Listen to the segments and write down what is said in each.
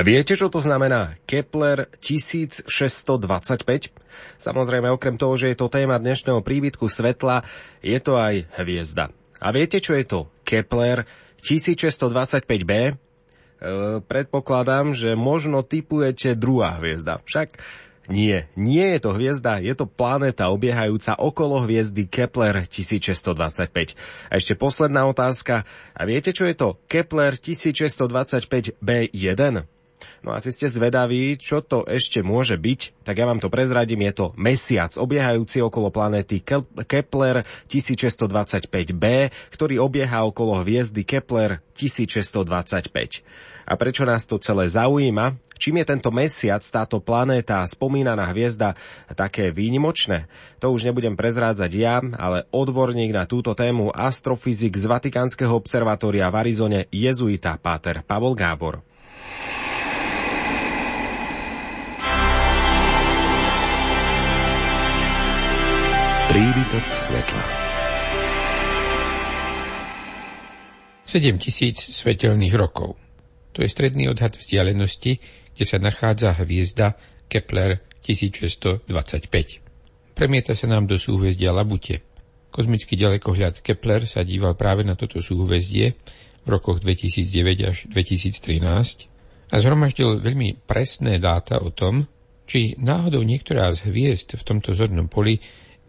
Viete, čo to znamená Kepler 1625? Samozrejme, okrem toho, že je to téma dnešného príbytku svetla, je to aj hviezda. A viete, čo je to Kepler 1625b? E, predpokladám, že možno typujete druhá hviezda. Však nie, nie je to hviezda, je to planéta obiehajúca okolo hviezdy Kepler 1625. A ešte posledná otázka. A viete, čo je to Kepler 1625b1? No asi ste zvedaví, čo to ešte môže byť, tak ja vám to prezradím, je to mesiac obiehajúci okolo planéty Kepler 1625b, ktorý obieha okolo hviezdy Kepler 1625. A prečo nás to celé zaujíma? Čím je tento mesiac, táto planéta, spomínaná hviezda také výnimočné? To už nebudem prezrádzať ja, ale odborník na túto tému astrofyzik z Vatikánskeho observatória v Arizone jezuita Páter Pavol Gábor. Príbytok svetla 7 tisíc svetelných rokov – to je stredný odhad vzdialenosti, kde sa nachádza hviezda Kepler 1625. Premieta sa nám do súhvezdia Labute. Kozmický ďalekohľad Kepler sa díval práve na toto súhvezdie v rokoch 2009 až 2013 a zhromaždil veľmi presné dáta o tom, či náhodou niektorá z hviezd v tomto zornom poli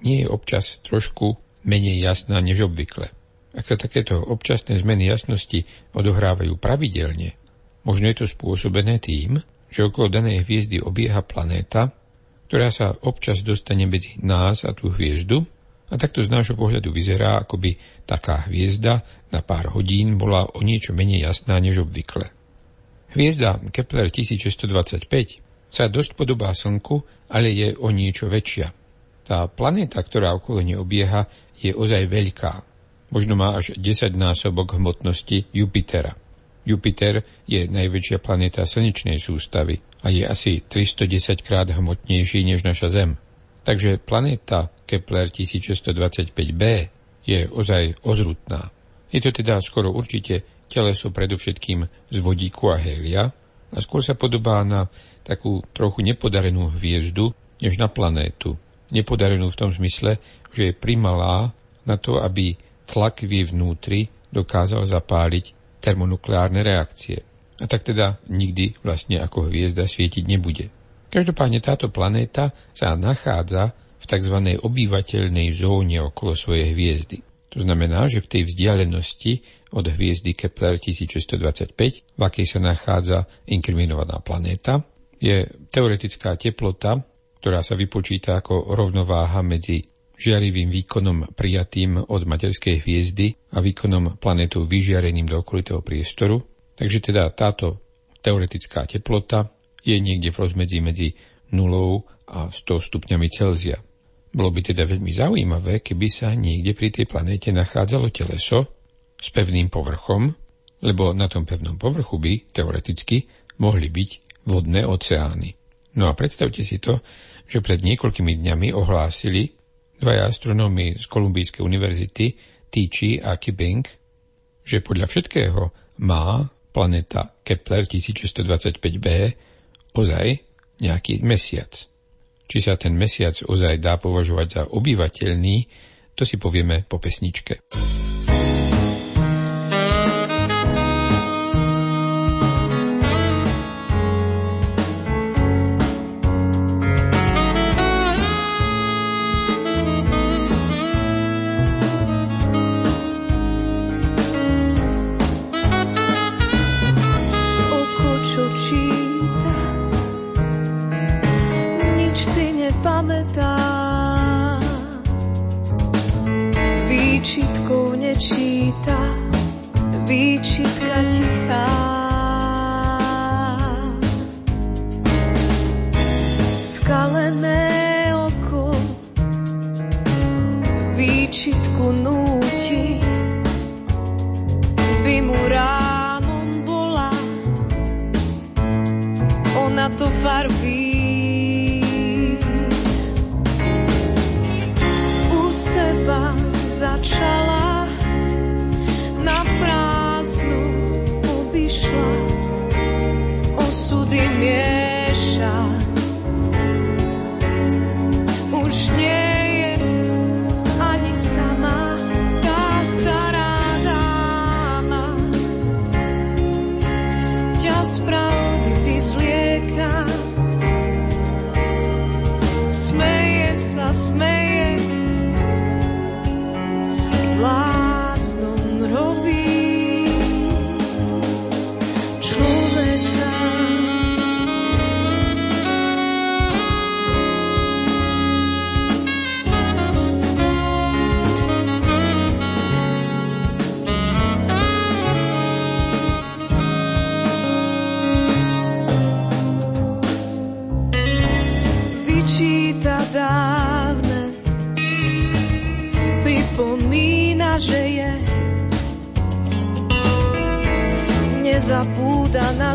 nie je občas trošku menej jasná než obvykle. Ak sa takéto občasné zmeny jasnosti odohrávajú pravidelne Možno je to spôsobené tým, že okolo danej hviezdy obieha planéta, ktorá sa občas dostane medzi nás a tú hviezdu a takto z nášho pohľadu vyzerá, ako by taká hviezda na pár hodín bola o niečo menej jasná než obvykle. Hviezda Kepler 1625 sa dosť podobá Slnku, ale je o niečo väčšia. Tá planéta, ktorá okolo nej obieha, je ozaj veľká. Možno má až 10 násobok hmotnosti Jupitera. Jupiter je najväčšia planéta slnečnej sústavy a je asi 310 krát hmotnejší než naša Zem. Takže planéta Kepler 1625b je ozaj ozrutná. Je to teda skoro určite teleso predovšetkým z vodíku a hélia a skôr sa podobá na takú trochu nepodarenú hviezdu než na planétu. Nepodarenú v tom zmysle, že je primalá na to, aby tlak v jej vnútri dokázal zapáliť termonukleárne reakcie. A tak teda nikdy vlastne ako hviezda svietiť nebude. Každopádne táto planéta sa nachádza v tzv. obývateľnej zóne okolo svojej hviezdy. To znamená, že v tej vzdialenosti od hviezdy Kepler 1625, v akej sa nachádza inkriminovaná planéta, je teoretická teplota, ktorá sa vypočíta ako rovnováha medzi žiarivým výkonom prijatým od materskej hviezdy a výkonom planetu vyžiareným do okolitého priestoru. Takže teda táto teoretická teplota je niekde v rozmedzi medzi 0 a 100 stupňami Celzia. Bolo by teda veľmi zaujímavé, keby sa niekde pri tej planéte nachádzalo teleso s pevným povrchom, lebo na tom pevnom povrchu by teoreticky mohli byť vodné oceány. No a predstavte si to, že pred niekoľkými dňami ohlásili, dvaja astronómy z Kolumbijskej univerzity, Tichy a Kipping, že podľa všetkého má planeta Kepler 1625b ozaj nejaký mesiac. Či sa ten mesiac ozaj dá považovať za obyvateľný, to si povieme po pesničke.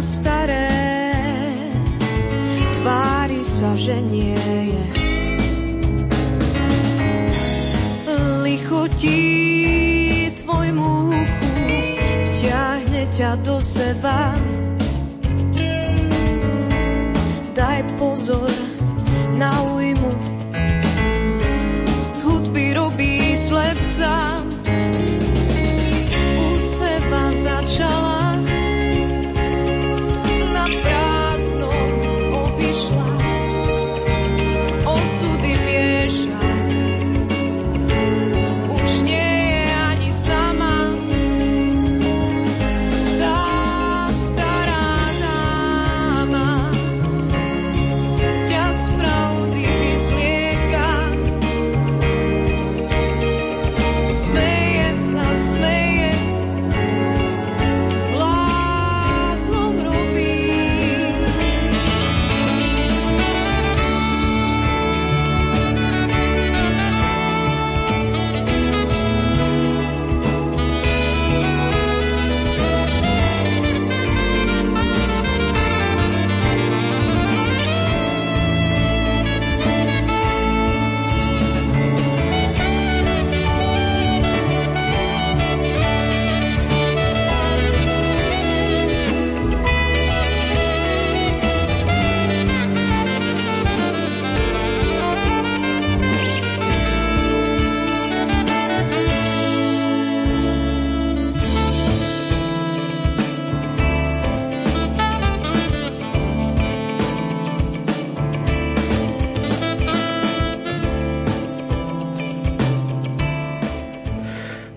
staré. Tvári sa, že nie je. Lichotí tvojmu uchu, vťahne ťa do seba. Daj pozor na ujmu, z hudby robí slepca.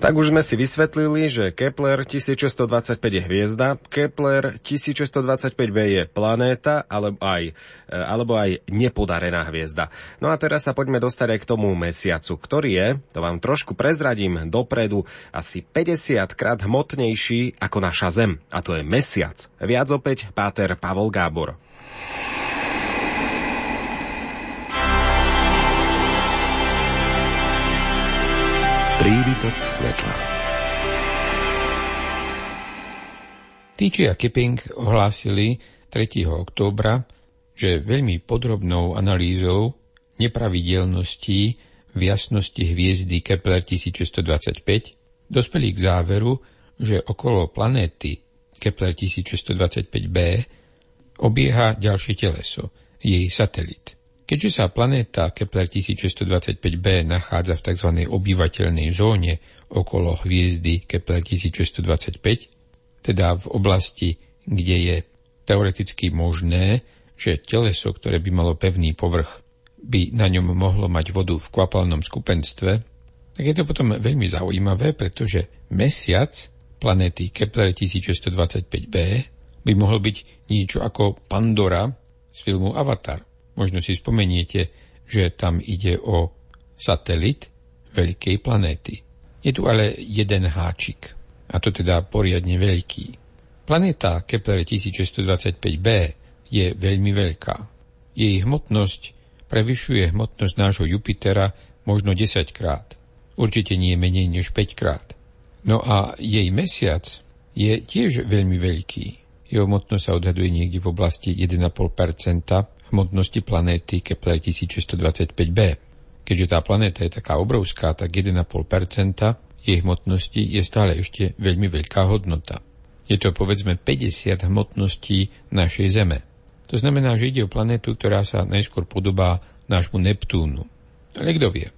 Tak už sme si vysvetlili, že Kepler 1625 je hviezda, Kepler 1625b je planéta alebo aj, e, alebo aj nepodarená hviezda. No a teraz sa poďme dostať aj k tomu mesiacu, ktorý je, to vám trošku prezradím dopredu, asi 50 krát hmotnejší ako naša Zem. A to je mesiac. Viac opäť Páter Pavol Gábor. Príbytok svetla. Týči a Kipping ohlásili 3. októbra, že veľmi podrobnou analýzou nepravidelností v jasnosti hviezdy Kepler 1625 dospeli k záveru, že okolo planéty Kepler 1625b obieha ďalšie teleso, jej satelit. Keďže sa planéta Kepler 1625b nachádza v tzv. obyvateľnej zóne okolo hviezdy Kepler 1625, teda v oblasti, kde je teoreticky možné, že teleso, ktoré by malo pevný povrch, by na ňom mohlo mať vodu v kvapalnom skupenstve, tak je to potom veľmi zaujímavé, pretože mesiac planéty Kepler 1625b by mohol byť niečo ako Pandora z filmu Avatar. Možno si spomeniete, že tam ide o satelit veľkej planéty. Je tu ale jeden háčik, a to teda poriadne veľký. Planéta Kepler 1625b je veľmi veľká. Jej hmotnosť prevyšuje hmotnosť nášho Jupitera možno 10 krát. Určite nie menej než 5 krát. No a jej mesiac je tiež veľmi veľký. Jeho hmotnosť sa odhaduje niekde v oblasti 1,5 hmotnosti planéty Kepler 1625b. Keďže tá planéta je taká obrovská, tak 1,5% jej hmotnosti je stále ešte veľmi veľká hodnota. Je to povedzme 50 hmotností našej Zeme. To znamená, že ide o planétu, ktorá sa najskôr podobá nášmu Neptúnu. Ale kto vie?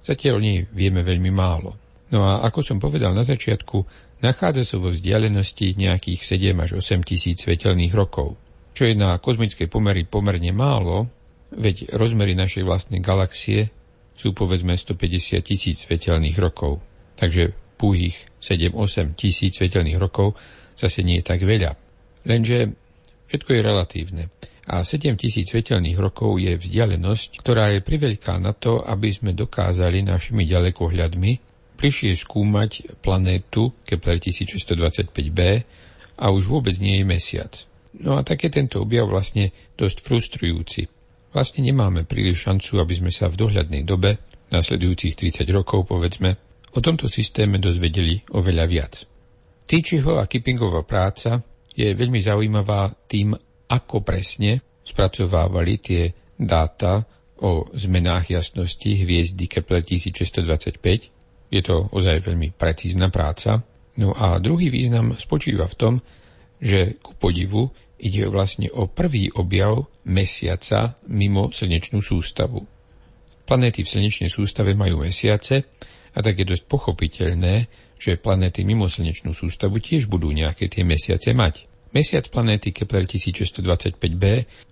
Zatiaľ o nej vieme veľmi málo. No a ako som povedal na začiatku, nachádza sa vo vzdialenosti nejakých 7 až 8 tisíc svetelných rokov, čo je na kozmické pomery pomerne málo, veď rozmery našej vlastnej galaxie sú povedzme 150 tisíc svetelných rokov. Takže púhých 7-8 tisíc svetelných rokov zase nie je tak veľa. Lenže všetko je relatívne. A 7 tisíc svetelných rokov je vzdialenosť, ktorá je priveľká na to, aby sme dokázali našimi ďalekohľadmi bližšie skúmať planétu Kepler 1625b a už vôbec nie je mesiac. No a tak je tento objav vlastne dosť frustrujúci. Vlastne nemáme príliš šancu, aby sme sa v dohľadnej dobe, nasledujúcich 30 rokov povedzme, o tomto systéme dozvedeli oveľa viac. Týčiho a Kippingová práca je veľmi zaujímavá tým, ako presne spracovávali tie dáta o zmenách jasnosti hviezdy Kepler 1625 je to ozaj veľmi precízna práca. No a druhý význam spočíva v tom, že ku podivu ide vlastne o prvý objav mesiaca mimo slnečnú sústavu. Planéty v slnečnej sústave majú mesiace a tak je dosť pochopiteľné, že planéty mimo slnečnú sústavu tiež budú nejaké tie mesiace mať. Mesiac planéty Kepler 1625b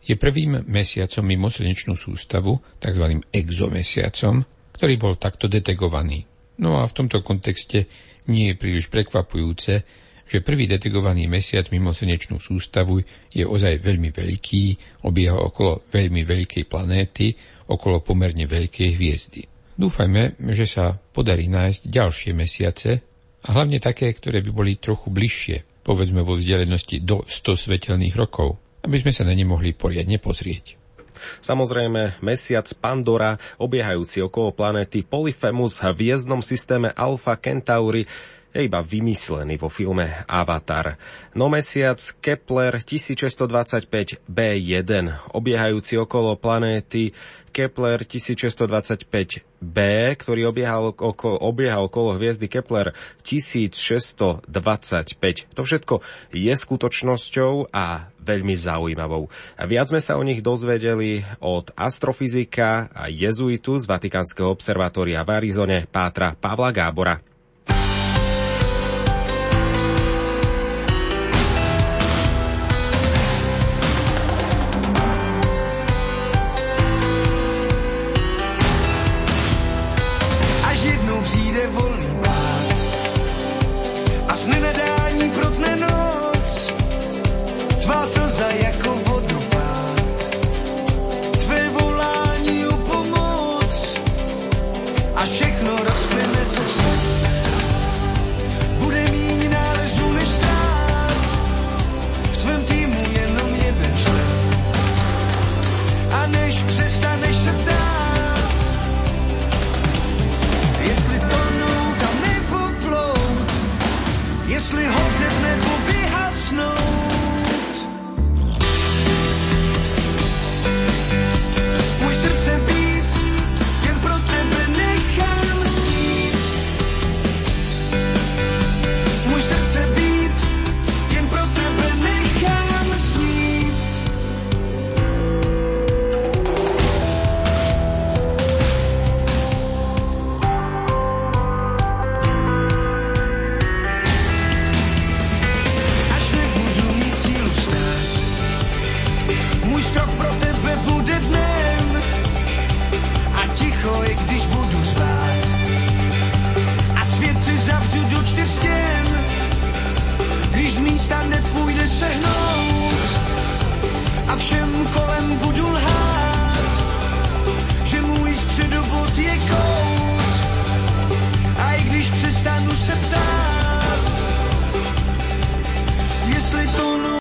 je prvým mesiacom mimo slnečnú sústavu, tzv. exomesiacom, ktorý bol takto detegovaný. No a v tomto kontexte nie je príliš prekvapujúce, že prvý detegovaný mesiac mimo slnečnú sústavu je ozaj veľmi veľký, obieha okolo veľmi veľkej planéty, okolo pomerne veľkej hviezdy. Dúfajme, že sa podarí nájsť ďalšie mesiace a hlavne také, ktoré by boli trochu bližšie, povedzme vo vzdialenosti do 100 svetelných rokov, aby sme sa na ne mohli poriadne pozrieť. Samozrejme, mesiac Pandora, obiehajúci okolo planéty Polyphemus v hviezdnom systéme Alpha Centauri, je iba vymyslený vo filme Avatar. No mesiac Kepler 1625 B1, obiehajúci okolo planéty Kepler 1625b, ktorý obiehal okolo, obieha okolo hviezdy Kepler 1625. To všetko je skutočnosťou a veľmi zaujímavou. Viac sme sa o nich dozvedeli od astrofyzika a jezuitu z Vatikánskeho observatória v Arizone Pátra Pavla Gábora. Rok pro tebe bude dnem a ticho je, když budu zvát. A svět si zavřu do čtyř stěn, když místa nepůjdu.